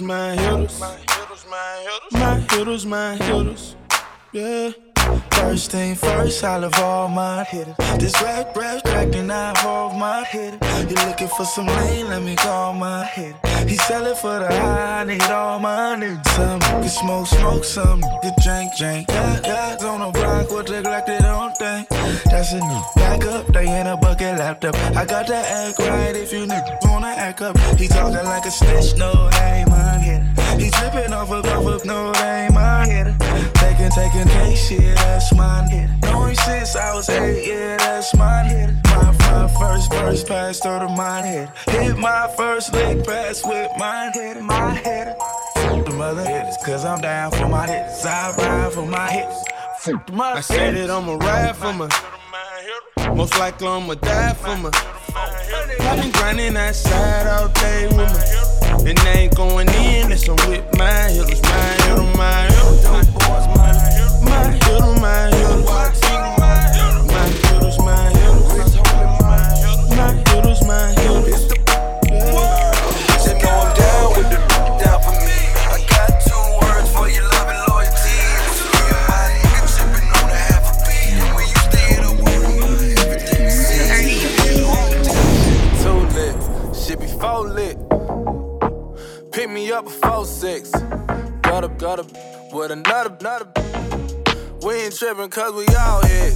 My hitters, my hitters. My hitters, my hitters. Yeah. First thing first, I love all my hitters. This rap, rap, cracking out all my hitters. You looking for some lean? Let me call my hitter. He sellin' for the high, I need all my niggas. Some can smoke, smoke, some can drink, drink. Got guys on the block, what they like they don't think. Back up, they in a bucket laptop. I got to act right if you niggas wanna act up. He talking like a snitch, no, hey, my hitter. He tripping off a cuff up, no, they ain't my hitter. Taking, taking, take shit, that's my hitter. Knowing since I was eight, yeah, that's my hitter. My, my first verse pass through my head. Hit my first lick pass with my head, my head. Fuck the mother hitters, cause I'm down for my hits. I ride for my hits. The I said it, I'ma ride for my. Most likely I'ma die for my. I've been grinding outside all day with my. And I ain't going in unless I'm with my hitters, my hitter, my hitter. My hitter, my hitter. Up, with another, another. We ain't tripping cause we all hit.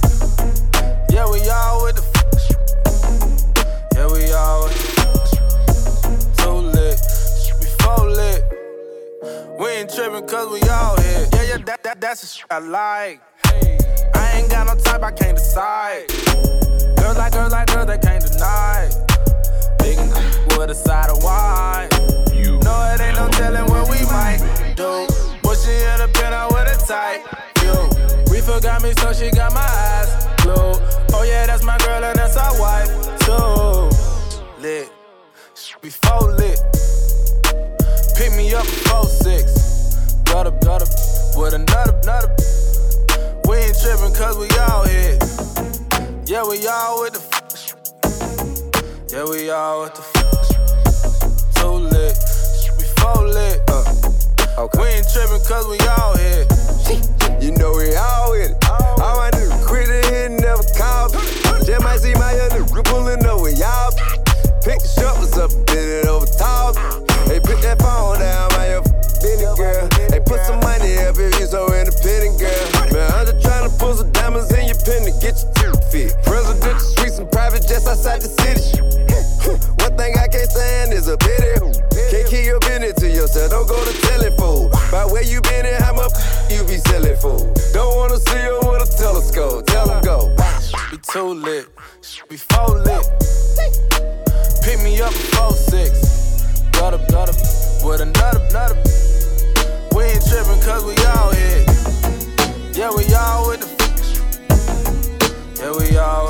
Yeah, we all with the. F- yeah, we all with the. Too lit, shit be full lit. We ain't tripping cause we all hit. Yeah, yeah, that, that, that's the shit I like. I ain't got no type, I can't decide. Girls like girls like girls, they can't deny. Big with a side of wine. You No, it ain't no telling what we might do. Pushing in the pen out with a tight view. Reefer got me, so she got my eyes glued. Oh yeah, that's my girl and that's our wife too. Lit, we full lit. Pick me up before six. Got up, got up with another, another. We ain't tripping cause we all hit. Yeah, we all with the. Yeah, we all with the. F- too lit. We full lit. Uh. Okay. We ain't tripping cause we all hit. You know we all with it. All my niggas quit it and never call. Just might see my young nigga pulling up with y'all. Pick the shovels up, bend it over top. Hey, put that phone down, my your Benny girl. Hey, put some money up if you so independent, girl. Man, I'm just trying to pull some diamonds in your pen to get your fit. Presidential suites and private jets outside the city. One thing I can't stand is a pity. Can't keep your business to yourself. Don't go to telling fool. By where you been and how much you be selling fool. Don't wanna see you with a telescope. Tell them go. We too lit. We full lit. Pick me up before six. Got up, got up with another, another. We ain't tripping cause we all hit. Yeah, we all with the. F- yeah, we all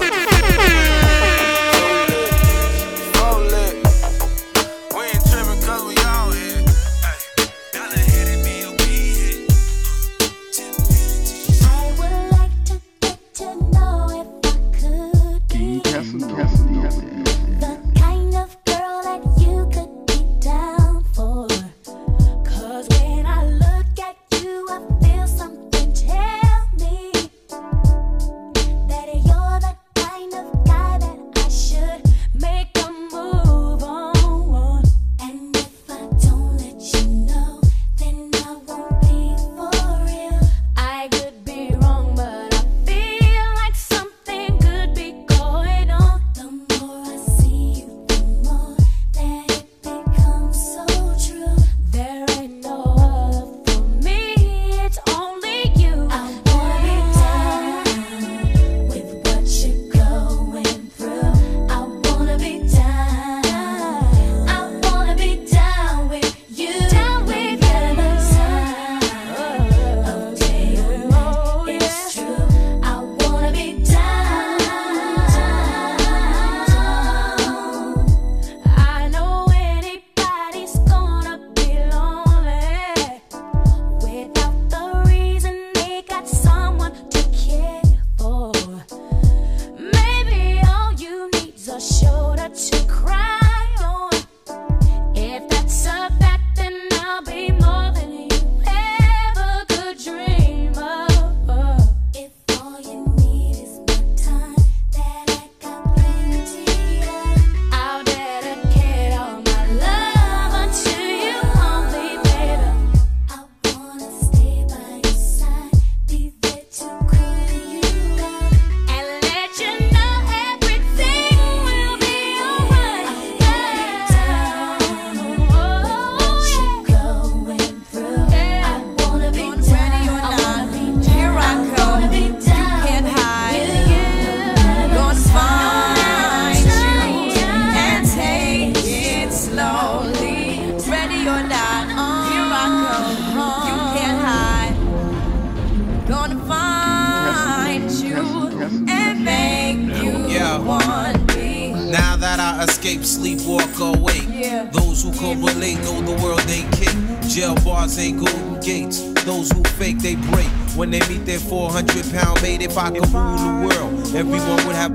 I could rule the world, everyone would have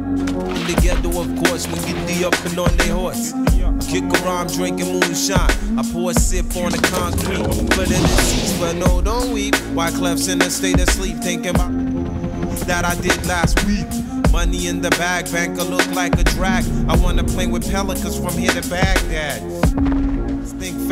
together, of course, when the up and on their horse. Kick around drinking moonshine. I pour a sip on the concrete. But in the seats, but no, don't weep. Why Clef's in a state of sleep, thinking about that I did last week. Money in the bag, banker look like a drag. I wanna play with pelicans from here to Baghdad.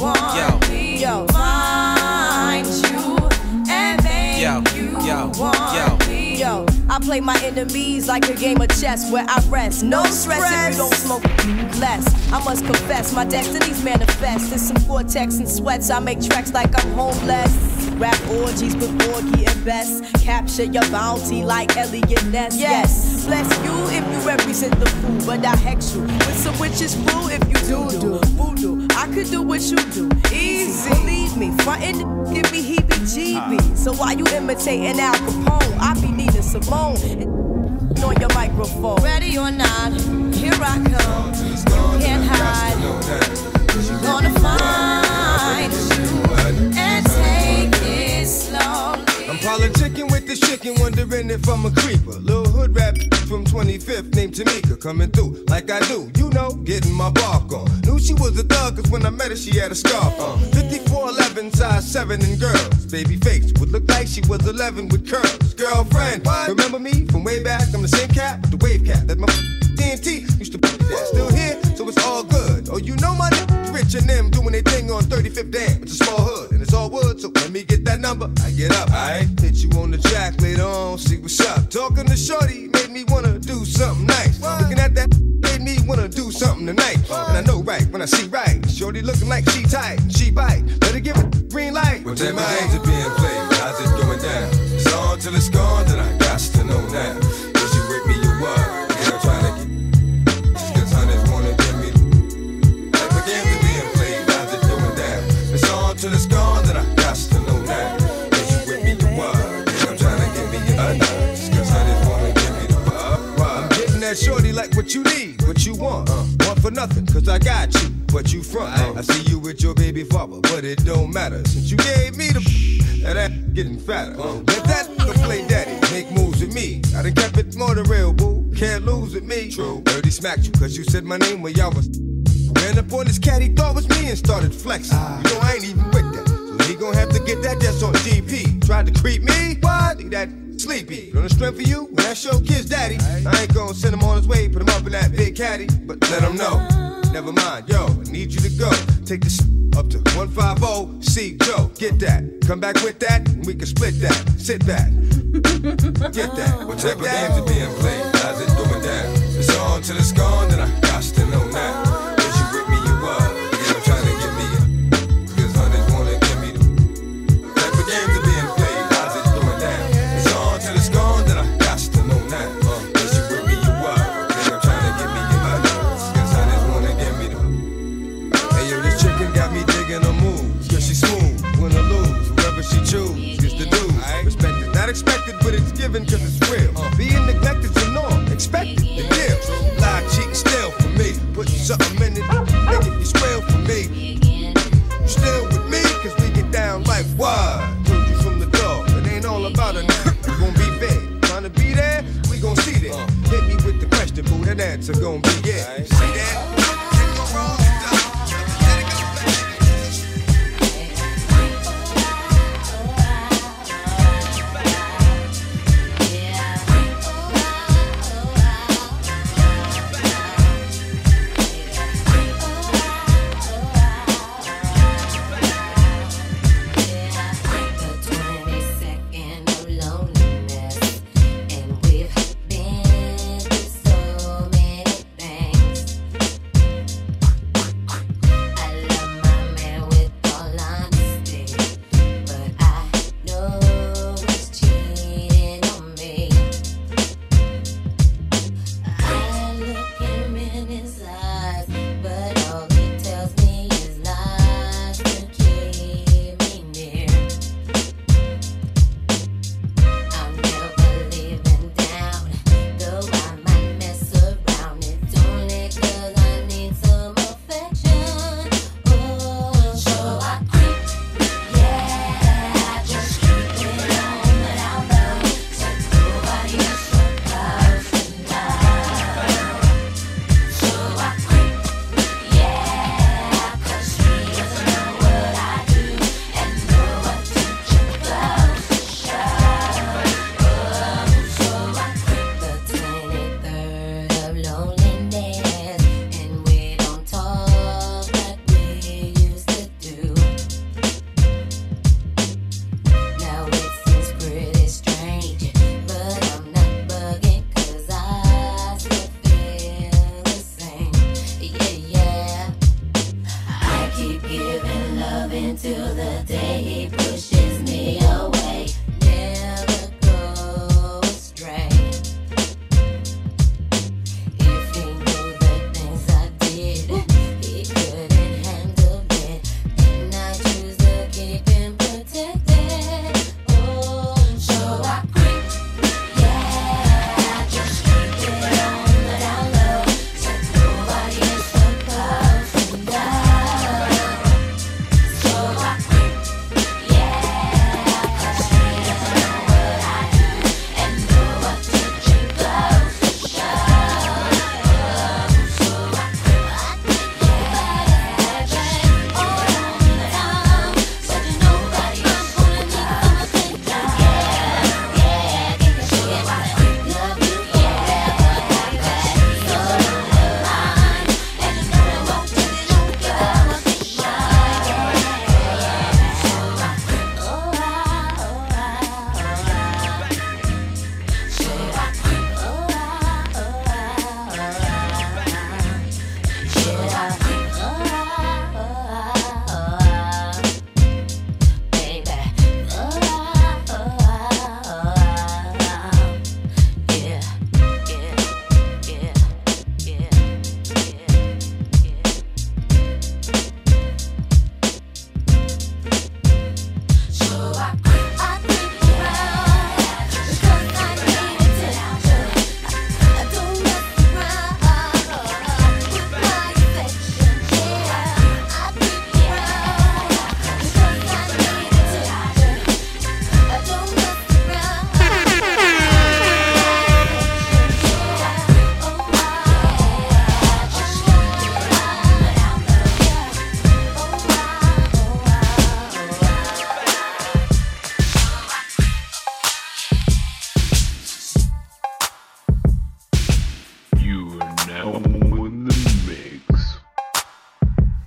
Want yo. me. Yo, find you and make Yo, you yo, want yo. me. Yo, I play my enemies like a game of chess where I rest. No stress if you don't smoke less. I must confess, my destinies manifest. In some vortex and sweats, I make tracks like I'm homeless. Rap orgies with Porgy and Bess. Capture your bounty like Eliot Ness. Yes, bless you if you represent the fool, but I hex you with some witches brew if you do do voodoo. I could do what you do, easy. Believe me, frontin' give me heebie-jeebies. So why you imitating Al Capone, I be Nina Simone on your microphone. Ready or not, here I come. You can't hide. Gonna find politicking with this chicken, wondering if I'm a creeper. Little hood rap from 25th named Tamika coming through like I do, you know, getting my bark on. Knew she was a thug, cause when I met her, she had a scarf on. 5411, size 7 and girls. Baby face would look like she was 11 with curls. Girlfriend, remember me from way back? I'm the same cat, with the wave cat that my TNT used to be. Still here, so it's all good. Oh, you know my niggas and them doing their thing on 35th Dam. It's a small hood and it's all wood, so let me get that number. I get up, I hit you on the track later on, see what's up. Talking to Shorty made me wanna do something nice. Looking at that made me wanna do something tonight. And I know right when I see right. Shorty looking like she tight, she bite. Better give it green light. What type of games are being played? How's it going down? It's on till it's gone, then I got to know now. That like what you need, what you want. Uh, want for nothing, cause I got you. But you front. Uh, I see you with your baby father, but it don't matter. Since you gave me the that ass getting fatter. Uh, let that nigga play daddy, make moves with me. I done kept it more than real, boo. Can't lose with me. True. Dirty smacked you, cause you said my name when y'all was. Ran up on this cat, he thought was me and started flexing. You know, I ain't even with that. So he gon' have to get that just on GP. Tried to creep me? What? That sleepy. On the strength for you, when that's your kid's daddy. I ain't gon' send him on his way, put him up in that big caddy. But let him know. Never mind, yo, I need you to go. Take this up to 150, C Joe, get that. Come back with that, and we can split that. Sit back. Get that. What type of games are being played? How's it going down? It's on till it's gone, then I got to know now. until the day he.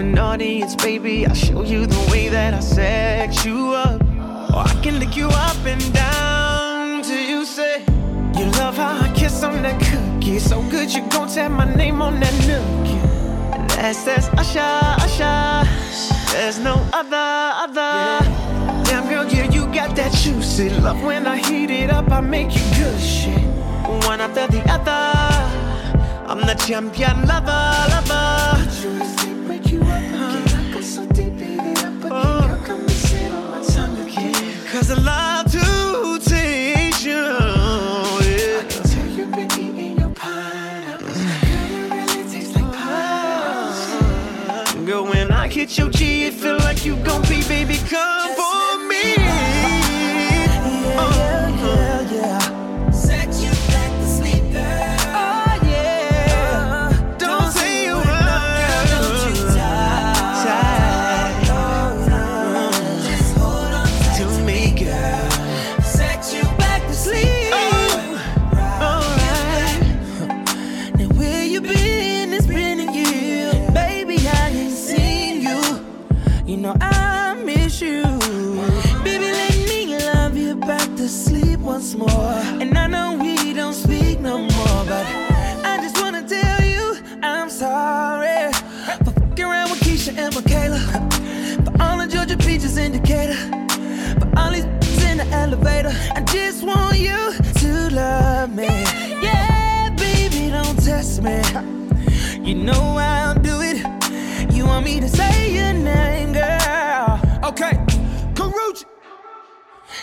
an audience, baby. I'll show you the way that I set you up. Or I can lick you up and down till you say you love how I kiss on that cookie. So good you gon' tap my name on that nookie. That's that's Usher, Usher. There's no other, other. Damn girl, yeah, you got that juicy love. When I heat it up, I make you good shit. One after the other. I'm the champion lover, lover. a lot to teach you. I you've been eating your. Girl, it really tastes like. Girl, when I hit your G, it feel like you gon' be baby. Cause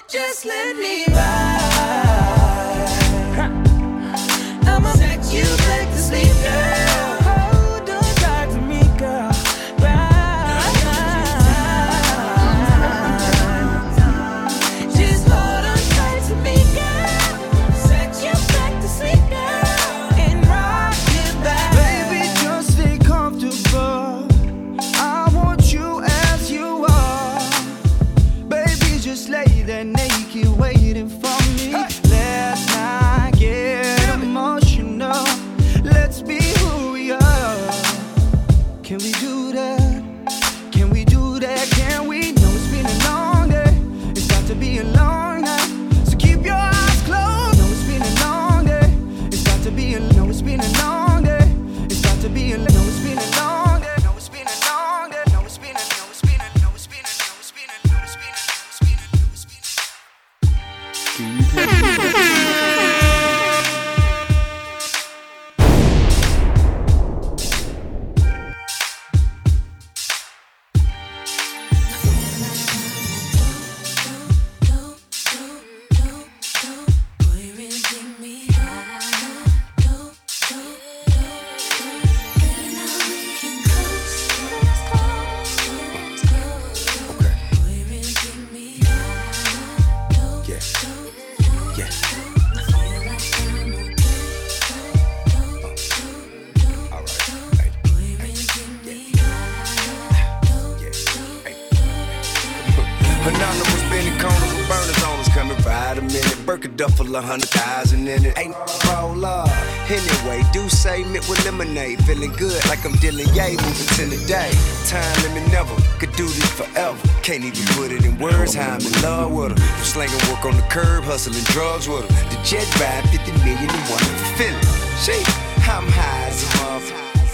Just let me ride.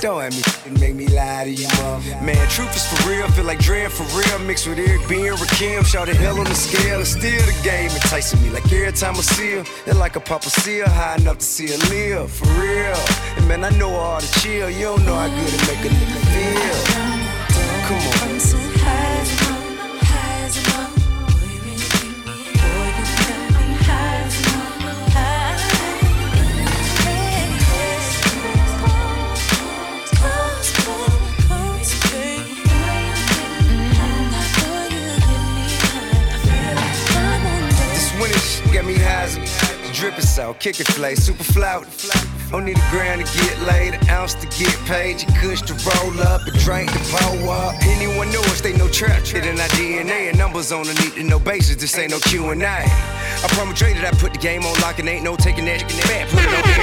Don't have me and make me lie to you, mom. Man, truth is for real, feel like Dre for real. Mixed with Eric B and Rakim, shout the hell on the scale. it's still the game enticing me. Like every time I see her, it's like a Papa Seal, high enough to see her live, for real. And man, I know all the chill. You don't know how good it make a nigga feel. Come on. dripping so, kick it flay, super flout. Don't need a gram to get laid, an ounce to get paid. You Kush to roll up, a drink to blow up. Anyone know us, they no trap. Hit in our DNA and numbers on the need to know basis. This ain't no Q and A. I promise you that I put the game on lock and ain't no taking that back. Put it on the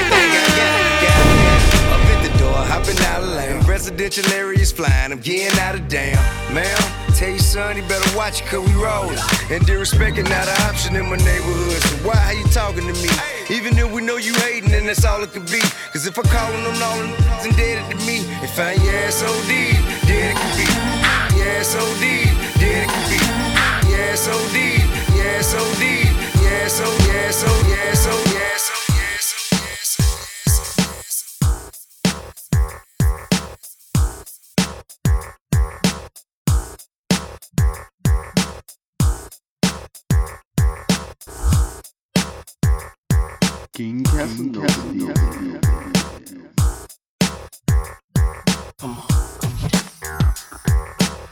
hopping out of lane. Residential areas flying, I'm getting out of damn. Ma'am you son, you better watch it cause we rollin'. And disrespecting not an option in my neighborhood. So why are you talking to me? Even if we know you hating, then that's all it could be. Cause if I callin' them all and dead to me, and find your ass OD, dead it could be. Yes, OD, dead it could be. Yes, OD, yes, OD, yes, oh, yes, oh, yes, oh, yes, oh, yes, King Casanova.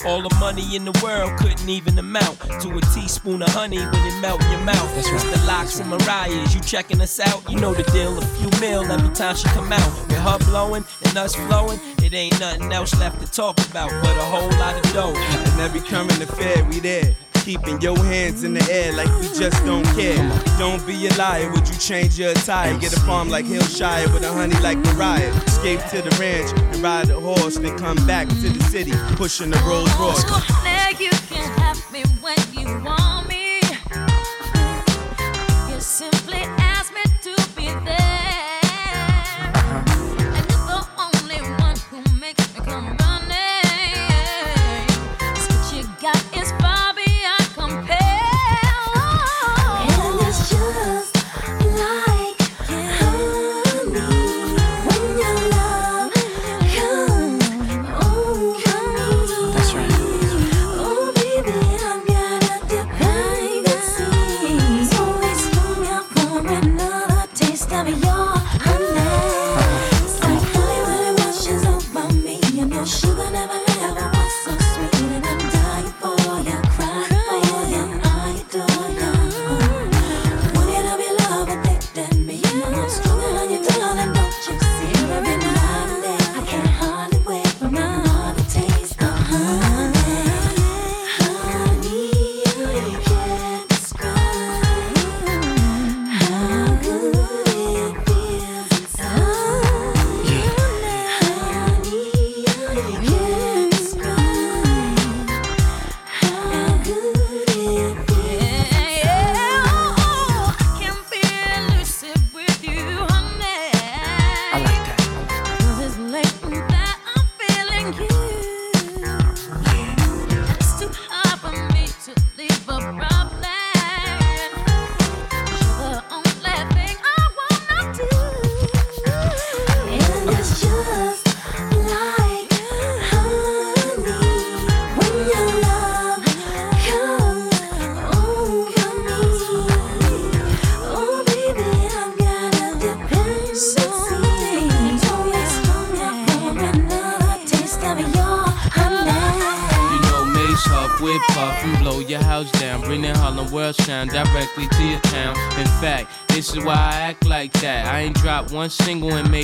All the money in the world couldn't even amount to a teaspoon of honey when it melt in your mouth. That's right. the LOX and Mariah's. You checking us out? You know the deal. A few mil every time she come out. With her blowing and us flowing, it ain't nothing else left to talk about but a whole lot of dough. And every current affair, we there. Keeping your hands in the air like we just don't care. Don't be a liar, would you change your attire? Get a farm like Hillshire with a honey like Mariah. Escape to the ranch and ride a horse, then come back to the city, pushing the Rolls Royce.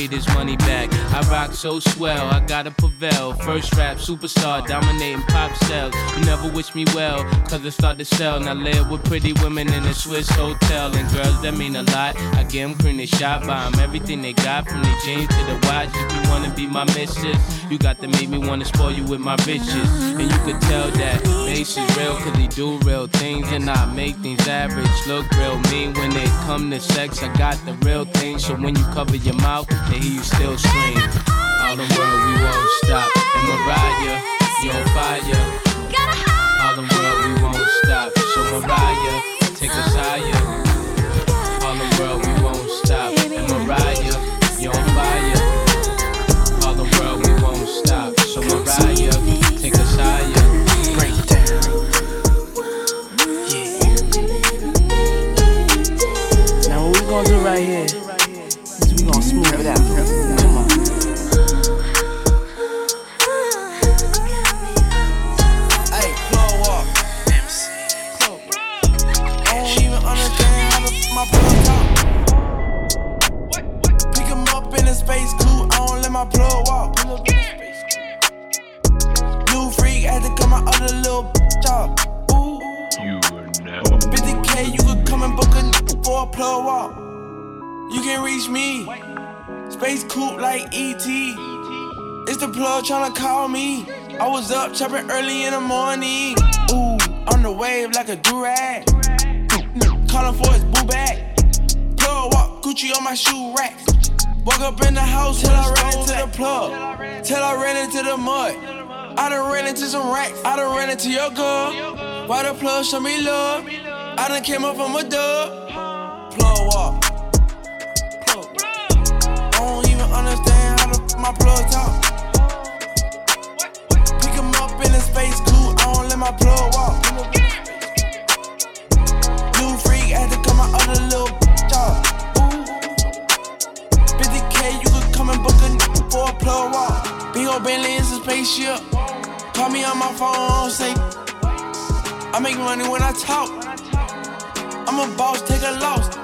And made his money back. I rock so swell, I gotta prevail. First rap superstar, dominating pop sales. You never wish me well, cause I start to sell. Now live with pretty women in a Swiss hotel. And girls that mean a lot. I get them cream, they shot by 'em. Everything they got from the jeans to the watch. If you wanna be my missus, you got to make me wanna spoil you with my riches. And you could tell that Mase is real, cause he do real things. And I make things average look real mean. When it come to sex, I got the real thing. So when you cover your mouth, they hear you still scream. All the world, we won't stop. And Mariah, you on fire. All the world, we won't stop. So Mariah, take us higher. All the world, we plug walk. You can reach me. Space coupe like ET. It's the plug tryna call me. I was up chopping early in the morning. Ooh, on the wave like a durag. Calling for his boo bag. Plug walk, Gucci on my shoe rack. Walk up in the house till I ran into the plug. Till I ran into the mud. I done ran into some racks. I done ran into your girl. Why the plug show me love? I done came up from a dub. Plug walk. Plug. I don't even understand how the my plug talk. Pick him up in a space coupe. I don't let my plug walk. New freak had to cut my other little bitch off. Ooh. 50k, you could come and book a n- for a plug walk. Big ol' Bentley is a spaceship. Call me on my phone, say I make money when I talk. I'm a boss, take a loss.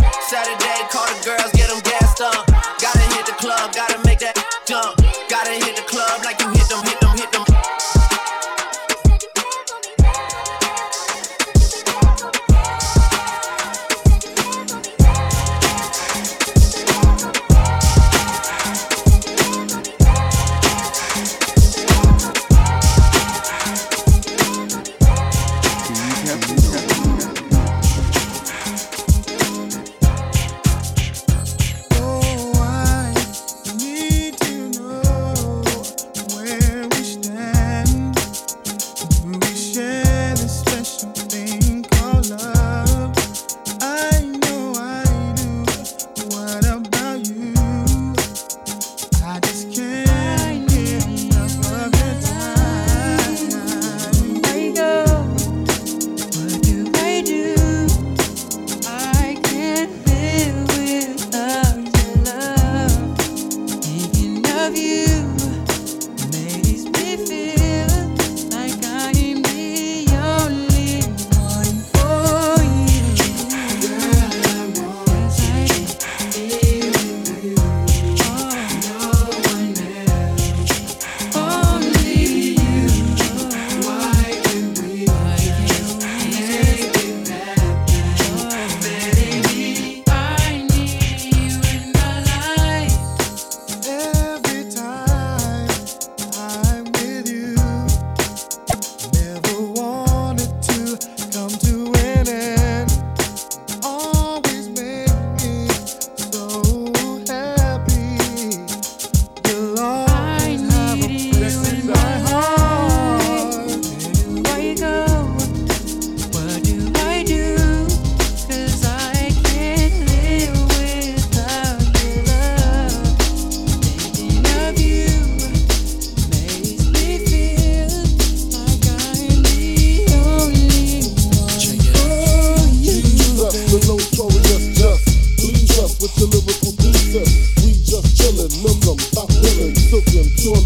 Lim Lim, Pop Villain, Silk Pure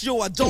show. I don't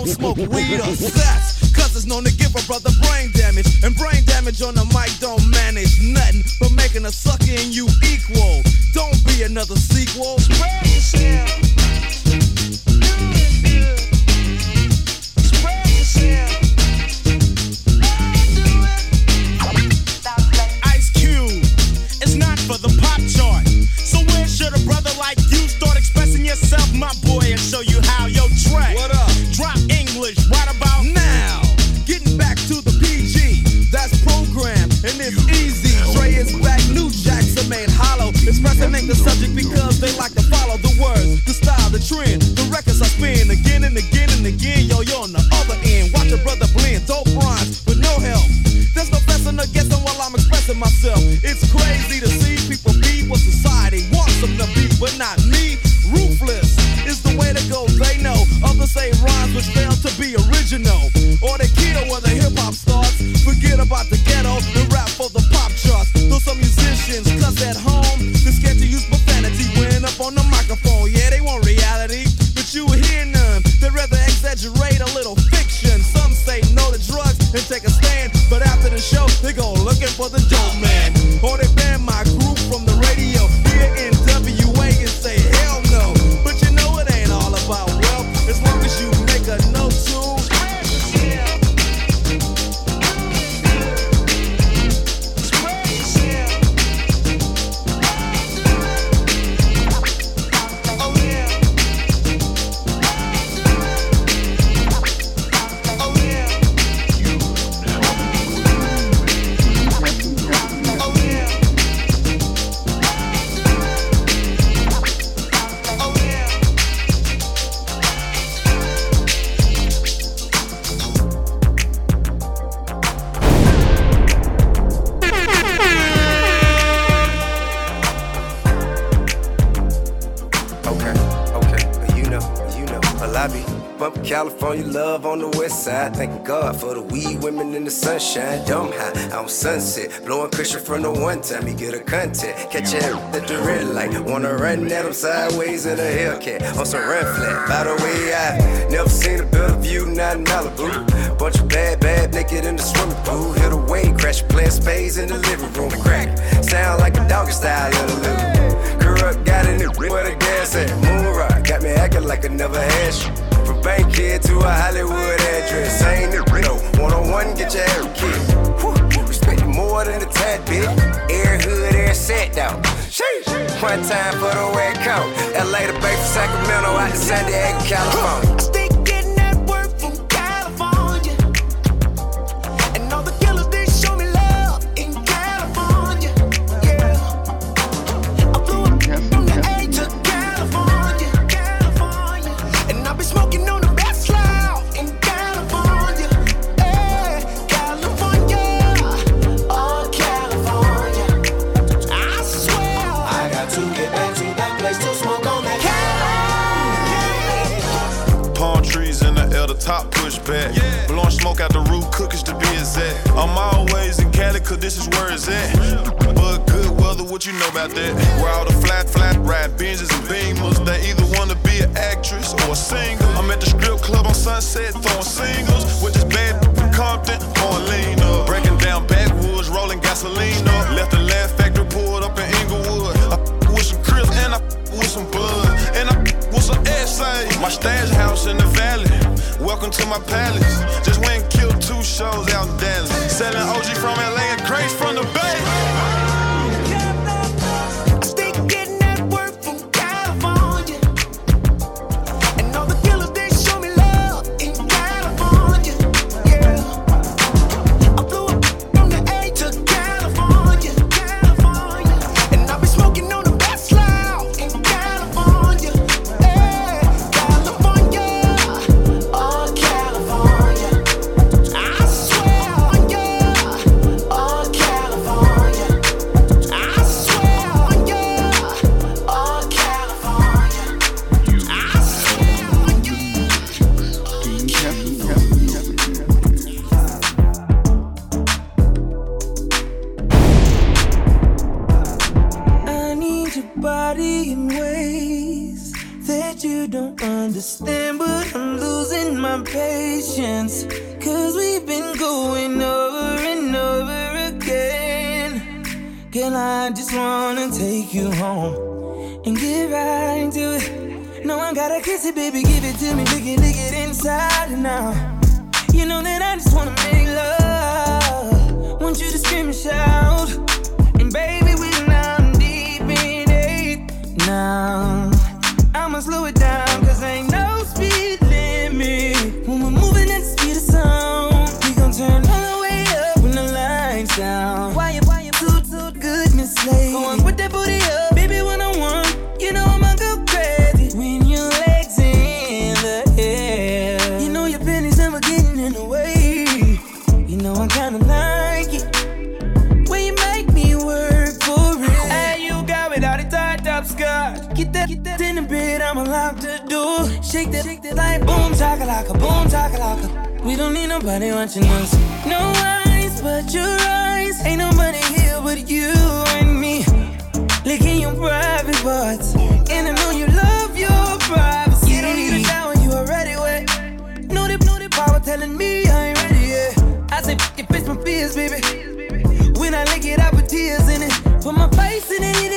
Time he get a contact. Catch him at the red light. Wanna run at him sideways in a Hellcat. On some red flat. By the way, I never seen a better view, not in Malibu. Bunch of bad, bad naked in the swimming pool. Hit a wave, crash, playing spades in the living room. Crack. Sound like a doggy style in the living got in where the gas at? Moon got me acting like I never had you. From Bankhead to a Hollywood address. Ain't it prime time for the red coat. LA to Bay from Sacramento out to San Diego, California. We don't need nobody watching us. No eyes but your eyes. Ain't nobody here but you and me. Licking your private parts. And I know you love your privacy. You don't need a doubt when you already wet. No dip, no dip, power telling me I ain't ready yet. I say, f- it, bitch, my fears, baby. When I lick it, I put tears in it. Put my face in it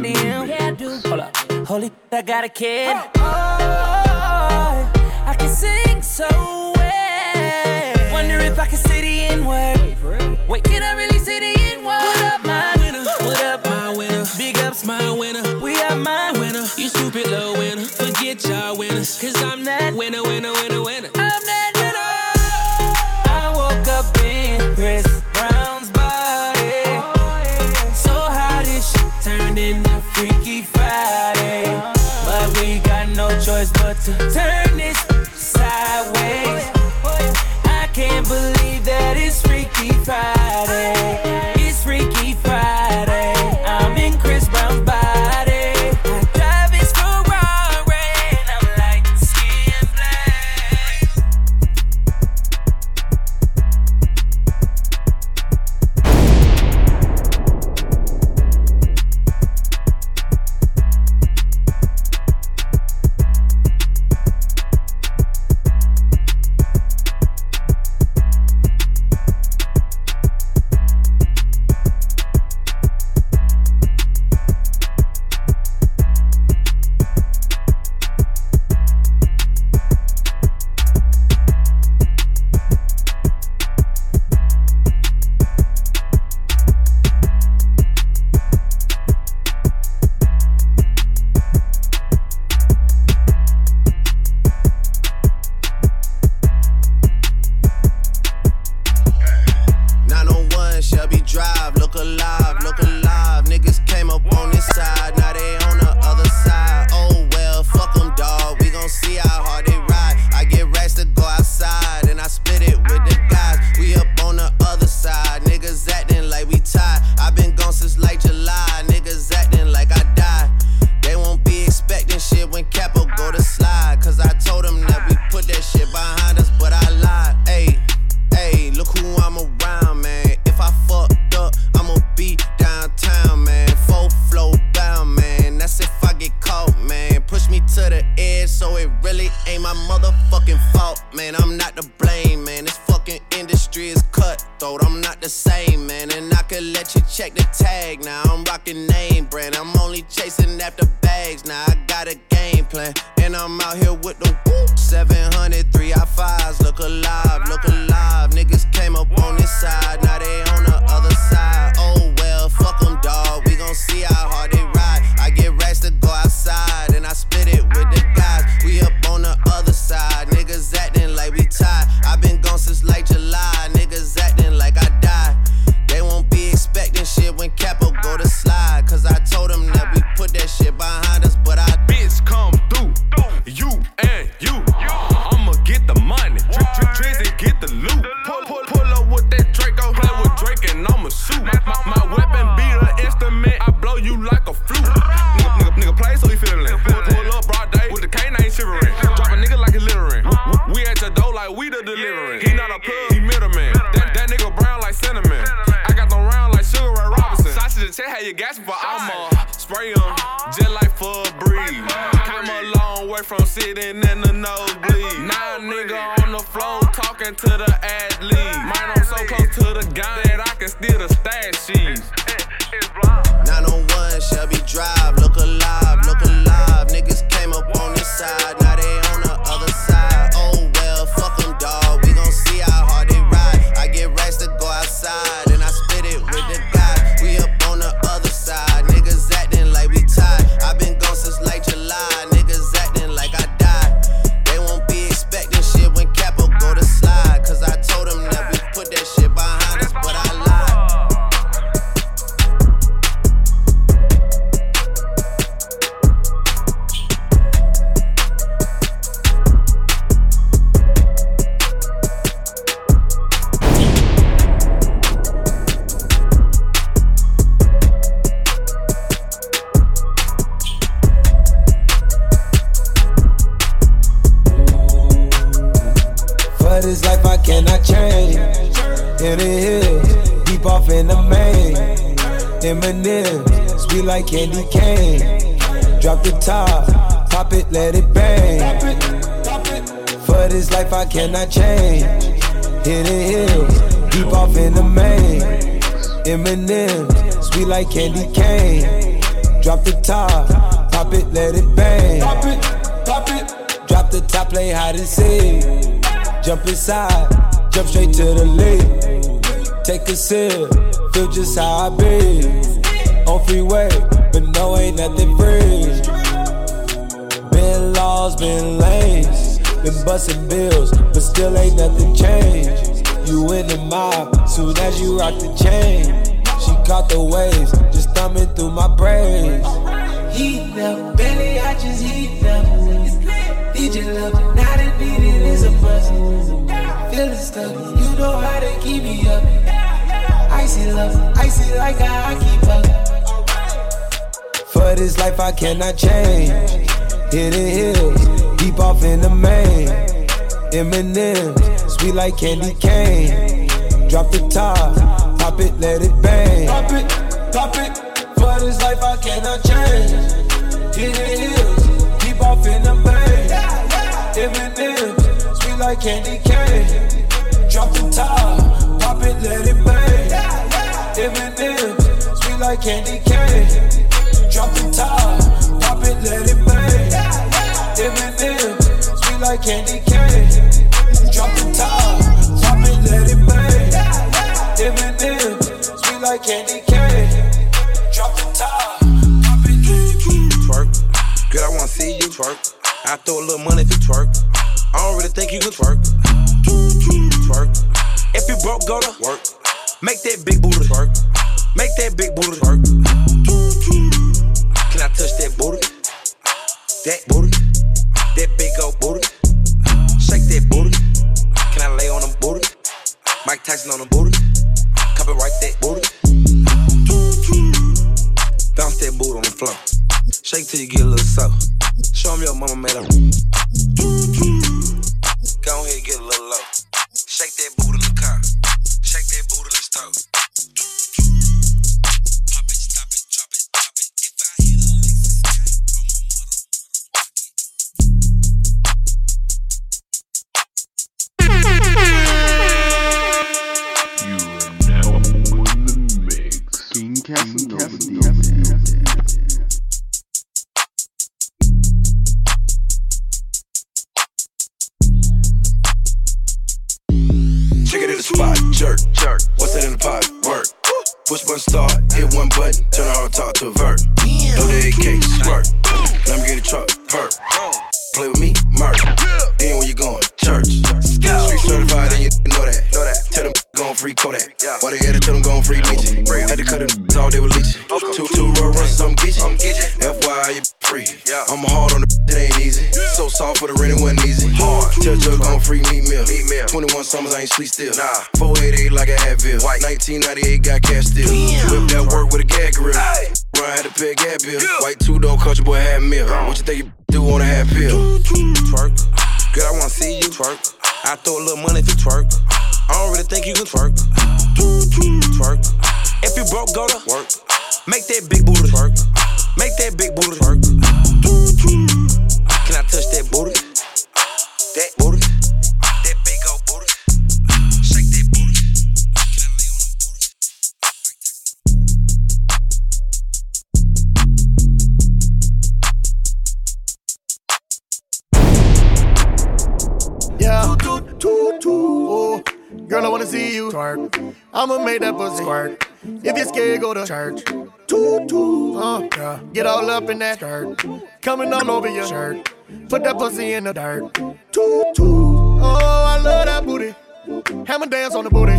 Yeah, do. Hold up. Holy, I got a kid. Oh, oh, oh, oh I can sing so play hide and seek. Jump inside, jump straight to the lake. Take a sip, feel just how I be. On freeway, but no, ain't nothing free. Been laws, been lanes, been busting bills, but still ain't nothing changed. You in the mob, soon as you rock the chain. She caught the waves, just thumbing through my braids. Heat up, belly, I just heat up. Need your love, not it needed is a must. Feeling stuck, you know how to keep me up. Icy love, icy like how I keep up. For this life I cannot change. Hidden hills, deep off in the main. Eminem, sweet like candy cane. Drop the top, pop it, let it bang. Pop it, pop it. For this life I cannot change. Hidden hills, deep off in the main. Eminem, sweet like candy cane. Drop the top, pop it, let it bang. Eminem, sweet like candy cane. Drop the top, pop it, let it bang. Eminem, sweet like candy cane. Drop the top, pop it, let it bang. Eminem, sweet like candy cane. Drop the top. Drop it. Twerk. Girl, I wanna see you twerk. I throw a little money if you twerk. I don't really think you can twerk. Twerk. If you broke, go to work. Make that big booty twerk. Make that big booty twerk. Can I touch that booty? That booty. That big old booty. Shake that booty. Can I lay on them booty? Mike Tyson on the booty. Copyright that booty. Bounce that booty on the floor. Shake till you get a little soft. Show 'em your mama made a. Go ahead, get a little low. Shake that booty in the car. Shake that booty in the stove. Jerk, jerk. What's that in the pot? Work. Push button start, hit one button, turn on talk to a vert. Throw the AK, squirt. Let me get a truck, perk. Play with me, murk. Then where you going? Church. Street certified, and you know that. Know that. Tell them gon' free Kodak. Yeah. Why they had to tell them gon' free Nietzsche. Had to cut it all they were leeching. Two, two, run, some get you. FYI, you free. I'm hard on the it ain't easy. So soft for the rent, it wasn't easy. Hard. Tell Jug gon' free Meek Mill. Meek Mill. 21 summers, I ain't sleep still. Nah. 488 like a Advil. White. 1998 got cash still. Whip that work with a gag grill. Run had to pay a gap bill. White two door country boy had meal. What you think you do on a half pill? Twerk. Girl, I wanna see you twerk. I throw a little money if you twerk. I don't really think you can twerk. Twerk. If you broke, go to work. Make that big booty twerk. Make that big booty twerk. Touch that booty? That booty. That big old booty. Shake that booty. Yeah. Toot, toot, toot. Oh. Girl, I wanna see you twerk. I'ma make that pussy squirt. If you're scared, go to church. Toot, toot. Uh, yeah. Get all up in that skirt. Coming all over your shirt. Put that pussy in the dirt. Toot, toot. Oh, I love that booty. Hammer dance on the booty.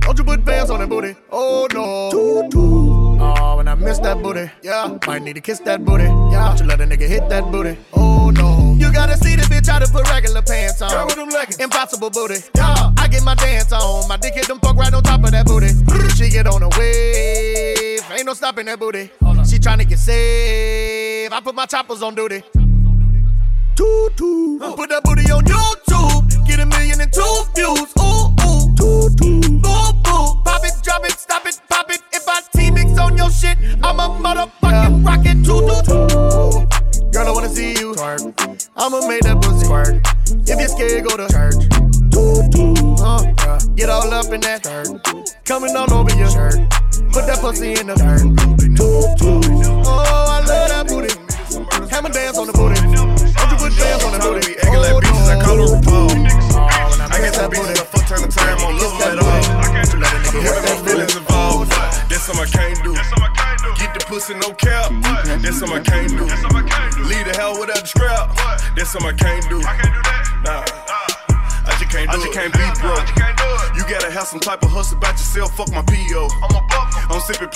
Don't you put bands on that booty. Oh, no. Toot, toot. Oh, and I miss that booty. Yeah. Might need to kiss that booty. Yeah. Don't you let a nigga hit that booty. Oh, no. You gotta see the bitch how to put regular pants on. Girl with them leggings. Impossible booty. Yeah. I get my dance on. My dick hit them fuck right on top of that booty. She get on a wave. Ain't no stopping that booty. She tryna get saved. I put my choppers on duty. Toot toot. Put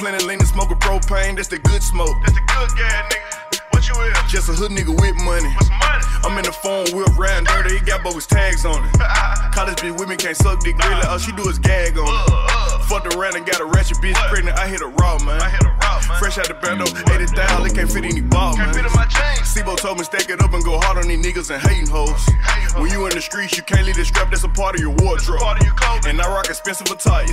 plenty lean and smoking propane. That's the good smoke. That's the good gas, nigga. What you is? Just a hood nigga with money. What's money? I'm in the phone, whip round dirty. He got bogus tags on it. College bitch with me can't suck dick really. All she do is gag on it. Uh, uh. Fucked around and got a ratchet bitch pregnant. I hit a raw man. I hit a raw man. Fresh out the bando, 80,000. It can't fit any ball man. Can't fit in my chain. Sibo told me stack it up and go hard on these niggas and hating hoes. When you in the streets, you can't leave the strap. That's a part of your wardrobe. And I rock expensive attire.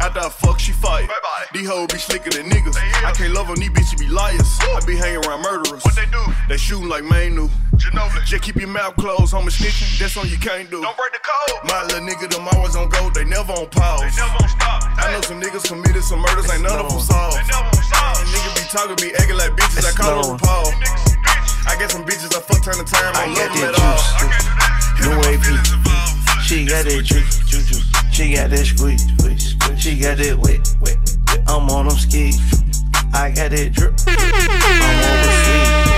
After I fuck, she fight. These hoes be slicker than niggas. I can't love them, these bitches be liars. I be hanging around murderers. What they do? They shooting like Manu. Just keep your mouth closed, homie snitching. That's something you can't do. Don't break the code. My little nigga, them always on go. They never on pause. They never on stop. I know some niggas committed some murders, ain't none of them solved. They never on stop. Nigga be talking to me, acting like bitches. I call them Paul. I got some bitches I fuck turn the time. I love them at all. No AP. She got that juice, juice. She got that squeeze. She got that wet, wet. I'm on them skis. I got that drip. I'm overseas.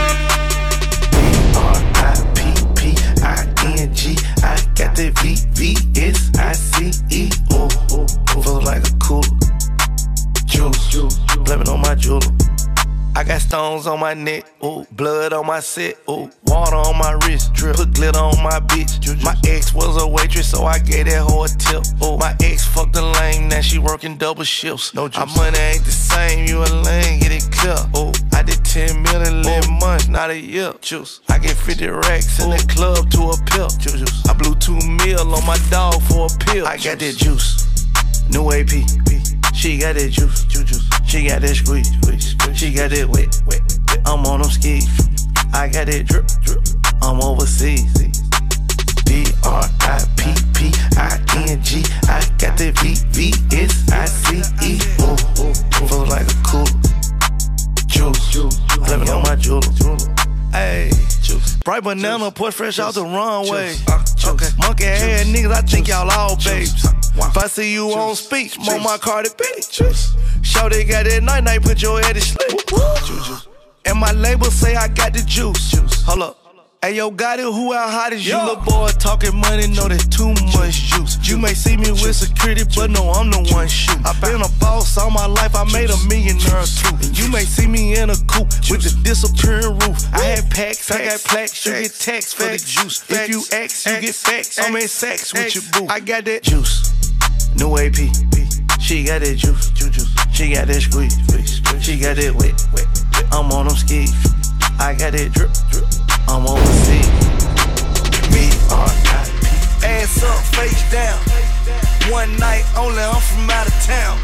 B-R-I-P-P-I-N-G. I got that V-V-S-I-C-E. Ooh, ooh. Feel like a cooler. Juice, blame it on my jeweler. I got stones on my neck, ooh, blood on my set, ooh, water on my wrist, drip, put glitter on my bitch. My ex was a waitress, so I gave that hoe a tip. Ooh, my ex fucked a lame, now she working double shifts. No juice. Our money ain't the same, you a lame, get it clear. Ooh, I did 10 million in months, not a year. Juice. I get 50 racks in the club to a pill. Juice. I blew two mil on my dog for a pill. I got that juice. New AP. She got that juice, juice, juice. She got that squeeze, squeeze, squeeze. She got that wet, wet, wet. I'm on them skis. I got that drip, drip. I'm overseas. D R I P P I N G. I got that V V S I C E. Ooh, ooh, feel like a cool juice. Blame it on my jeweler. Hey, juice. Bright banana, push fresh out the runway. Okay. Monkey head niggas, I think y'all all babes. If I see you on speech, on my Cardi B. Show they got that night night, put your head to sleep. And my label say I got the juice. juice. Hold up. Hey yo, got it, who out hot as you? Little boy talking money, know that's too much juice. You may see me with security, but no, I'm the one shoot. I been a boss all my life, I made a millionaire too. And you may see me in a coupe with the disappearing roof. I had packs, I got plaques, you get tax for the juice. If you X, you get facts. I'm in sex with your boo. I got that juice, new AP. She got that juice, juice. She got that squeeze, squeeze. She got that wet, wet. I'm on them skis. I got that drip, drip. I'm on the seat. Me not. Ass up, face down. One night only, I'm from out of town.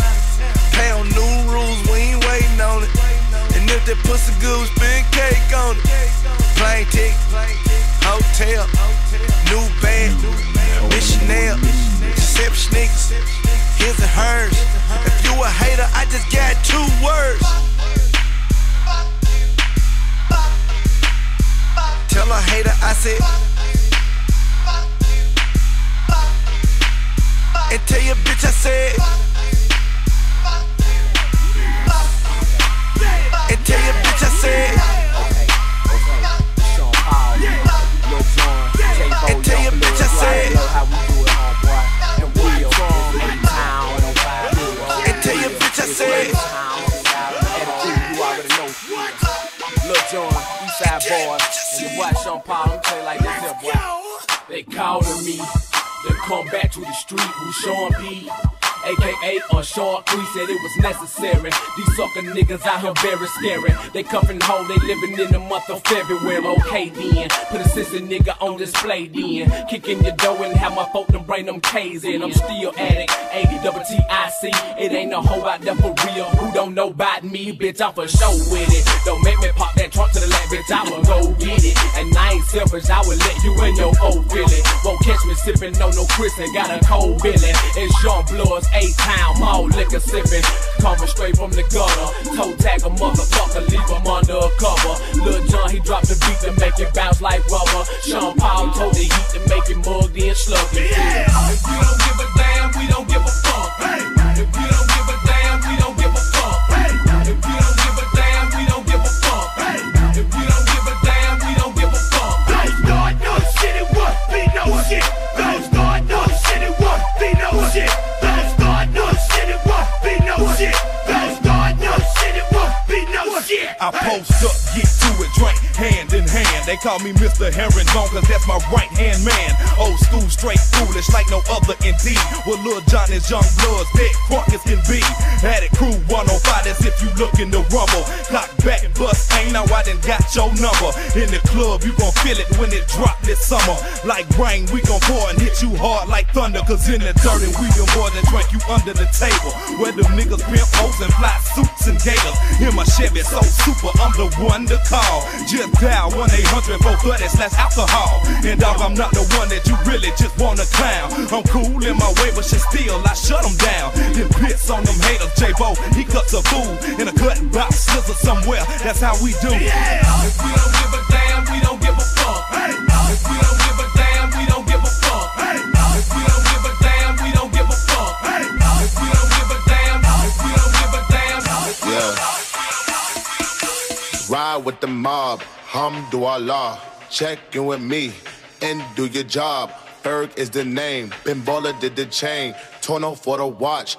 Pound new rules, we ain't waiting on it. And if that pussy good, we spend cake on it. Plane ticket, hotel, new bag, Miss Chanel, sip sneakers, his and hers. If you a hater, I just got two words. Tell a hater I said. And tell your bitch I said. And tell your bitch I said. With Sean AKA on short crease said it was necessary. These sucker niggas out here very scary. They cuffin' home, they living in the month of February. Okay then, put a sissy nigga on display then. Kick in your door and have my folk them bring them K's in. I'm still addict, 80 double T-I-C. It ain't no hoe out there for real. Who don't know about me, bitch, I'm for show with it. Don't make me pop that trunk to the left, bitch, I'ma go get it. And I ain't selfish, I will let you in your old Philly. Won't catch me sippin' no no Chris and got a cold Billy. It's Jean Blood's A-Town, mall liquor sippin'. Coming straight from the gutter. Toe tag a motherfucker, leave him under a cover. Lil John, he dropped the beat to make it bounce like rubber. Sean Paul told the heat to make it mugged in sluggy. Yeah. If we don't give a damn, we don't give a I post up, get to it, drink hand in hand. They call me Mr. Herringbone, cause that's my right hand man. Old school, straight foolish, like no other indeed. Well, Lil John is young bloods, dead crunk as can be. Had it crew 105 as if you looking to rumble. Clock back, bust, ain't now I done got your number. In the club, you gon' feel it when it drop this summer. Like rain, we gon' pour and hit you hard like thunder. Cause in the dirty, we do more than drink you under the table. Where them niggas pimp hoes and fly suits and gators. In my Chevy, so super, I'm the one to call. Just dial 1 800 430 slash alcohol. And dog, I'm not the one that you really just wanna clown. I'm cool in my way, but shit still, I shut them down. Then piss on them haters, J-Bo, he cuts a fool in a cut box scissor somewhere. That's how we do. Yeah. If we don't give a damn, we don't give a fuck. Hey. If we don't give a damn, we don't give a fuck. Hey. If we don't give a damn, we don't give a fuck. Hey. If we don't give a damn, if we don't give a damn. Yeah. Ride with the mob, Hamdulillah. Check in with me and do your job. Berg is the name. Baller did the chain. Torno for the watch.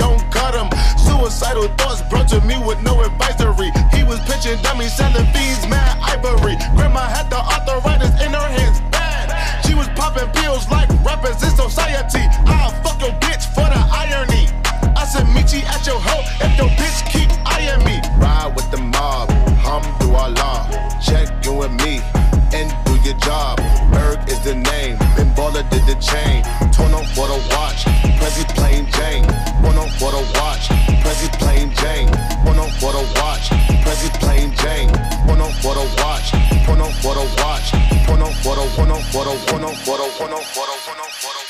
Suicidal thoughts brought to me with no advisory. He was pitching dummies, selling fiends, mad ivory. Grandma had the arthritis in her hands, bad. She was popping pills like rappers in society. I'll fuck your bitch for the irony. I said, meet you at your hoe if your bitch keep eyeing me. Ride with the mob, Hamdulillah. Check in with me and do your job. Berg is the name. Ben Baller did the chain. Torn for the watch. For the one on, for the one on, for the one on, for the one on, for the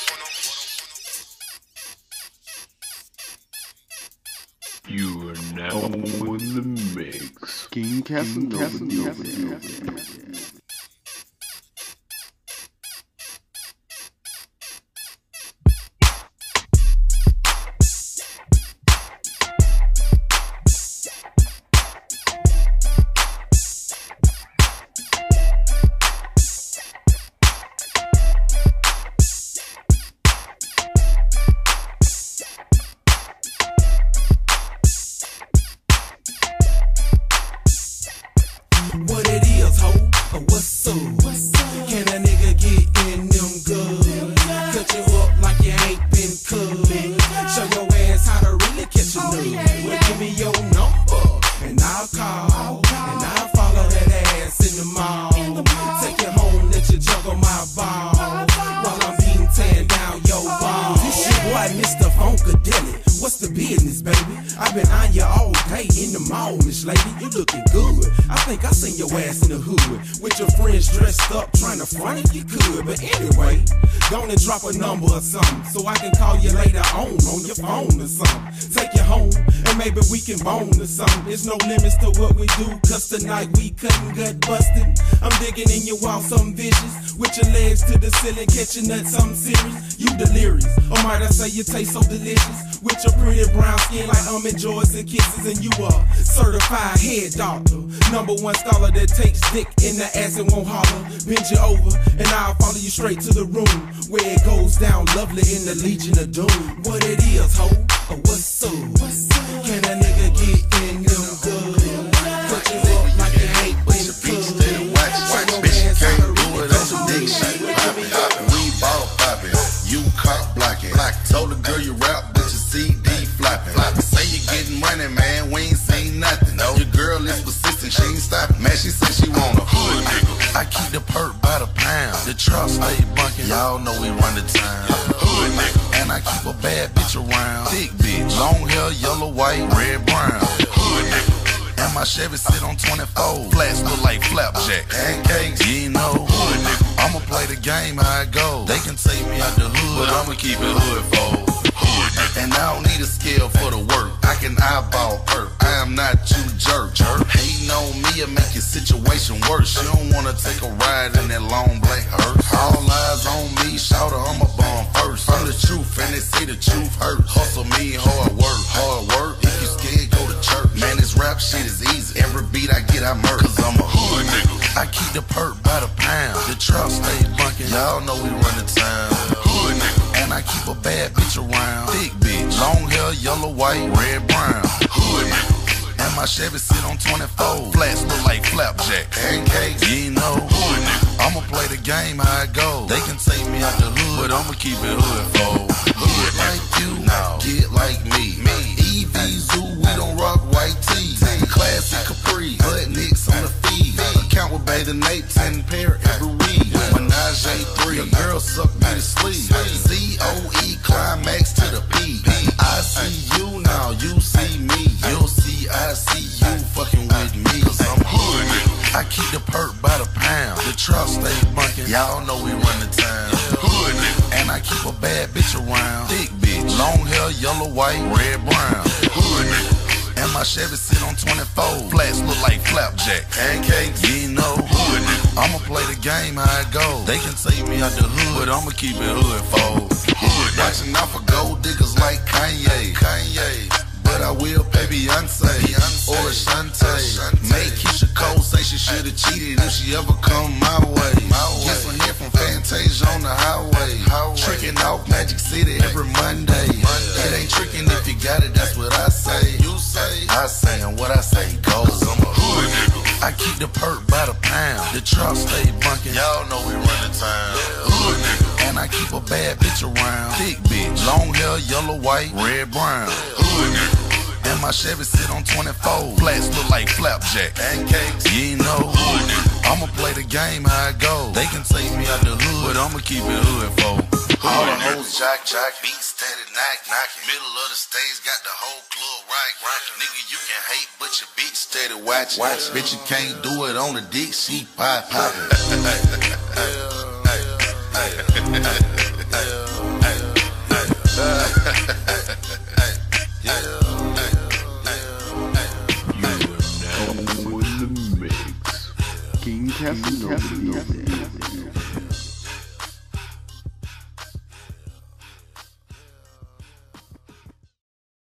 You are now in the mix. King Casanova. What it is, ho? What's up? I I seen your ass in the hood with your friends dressed up, trying to front if you could. But anyway, go and drop a number or something so I can call you later on on your phone or something. Take you home and maybe we can bone or something. There's no limits to what we do, cause tonight we cutting gut busting. I'm digging in your wall, something vicious. With your legs to the ceiling, catching nuts, something serious. You delirious, or might I say you taste so delicious? With your pretty brown skin like um almond joys and kisses, and you are certified head doctor. Number one scholar that takes dick in the ass and won't holler. Bend you over, and I'll follow you straight to the room where it goes down lovely in the Legion of Doom. What it is, ho? Or what's up? Can a nigga get in them good? Cut you up like you ain't been cooked. Watch, watch, bitch, you can't do it on some dick shit. Poppin', poppin', we ball poppin', you cock blockin'. Told the girl you rap, CD floppin'. Say you getting money, man, we ain't seen nothing. No. Your girl is persistent, she ain't stoppin'. Man, she said she want a hood nigga. I keep the perk by the pound. The truck stay bunkin', y'all know we run the town. Hood nigga. And I keep a bad bitch around. Thick bitch, long hair, yellow, white, red, brown. Hood nigga. And my Chevy sit on 24. Flats look like flapjack. Pancakes, you know. I'ma play the game how it goes. They can take me out the hood, but I'ma keep it hood for. And I don't need a scale for the work. I can eyeball perk. I am not you jerk. jerk. Hating on me will make your situation worse. You don't wanna take a ride in that long black hearse. All eyes on me, shout I'm a bomb first. I'm the truth, and they say the truth hurt. Hustle me, hard work, hard work. If you scared, go to church. Man, this rap shit is easy. Every beat I get, I murk. Cause I'm a hood nigga. I keep the perk by the pound. The truck stay bunkin'. Y'all know we run the town. Hood nigga. And I keep a bad bitch around. Thick. Long hair, yellow, white, red, brown. Hood. And my Chevy sit on 24. Flats look like flapjack. Pancakes, you know. Hood. I'ma play the game how it goes. They can take me out the hood, but I'ma keep it hood for. Hood like you, get like me. Me, EV Zoo, we don't rock white tees. Classic Capri, butt nicks on the feed. Account with Bathing Nate, 10 pair every week. Menage a three, your girl suck me to sleep. Z-O-E, climax to the see you now, you see me. You'll see, I see you fucking with me. Cause I'm hood. I keep the perk by the pound. The truck stay bunkin'. Y'all know we run the town. Hood. And I keep a bad bitch around. Thick bitch. Long hair, yellow, white, red, brown. Hood, my Chevy sit on 24. Flats look like flapjack. Pancakes, you know. Hood, nigga. I'ma play the game how it goes. They can take me out the hood, I'ma keep it hood for. Hood, watching out for gold diggers like Kanye. Kanye. I will pay Beyonce, or Ashante. Make Keisha Cole say she should've cheated if she ever come my way. Get some here from Fantasia on the highway. Tricking off Magic City every Monday. It ain't tricking if you got it, that's what I say. You say, I say, and what I say goes. I'm a hood nigga. I keep the perk by the pound. The truck stay bunkin'. Y'all know we run the town. Hood nigga. And I keep a bad bitch around. Thick bitch. Long hair, yellow, white, red, brown. Hood nigga. And my Chevy sit on 24. Flats look like flapjack. Pancakes, you ain't know. I'ma play the game how it goes. They can take me out the hood, but I'ma keep it hood for. All the hoes jack jack, beat steady knock knockin'. Middle of the stage got the whole club rock rockin'. Nigga, you can hate, but your bitch steady watch. Watch, bitch, you can't do it on the dick, she pop poppin'. in mix. King Casanova.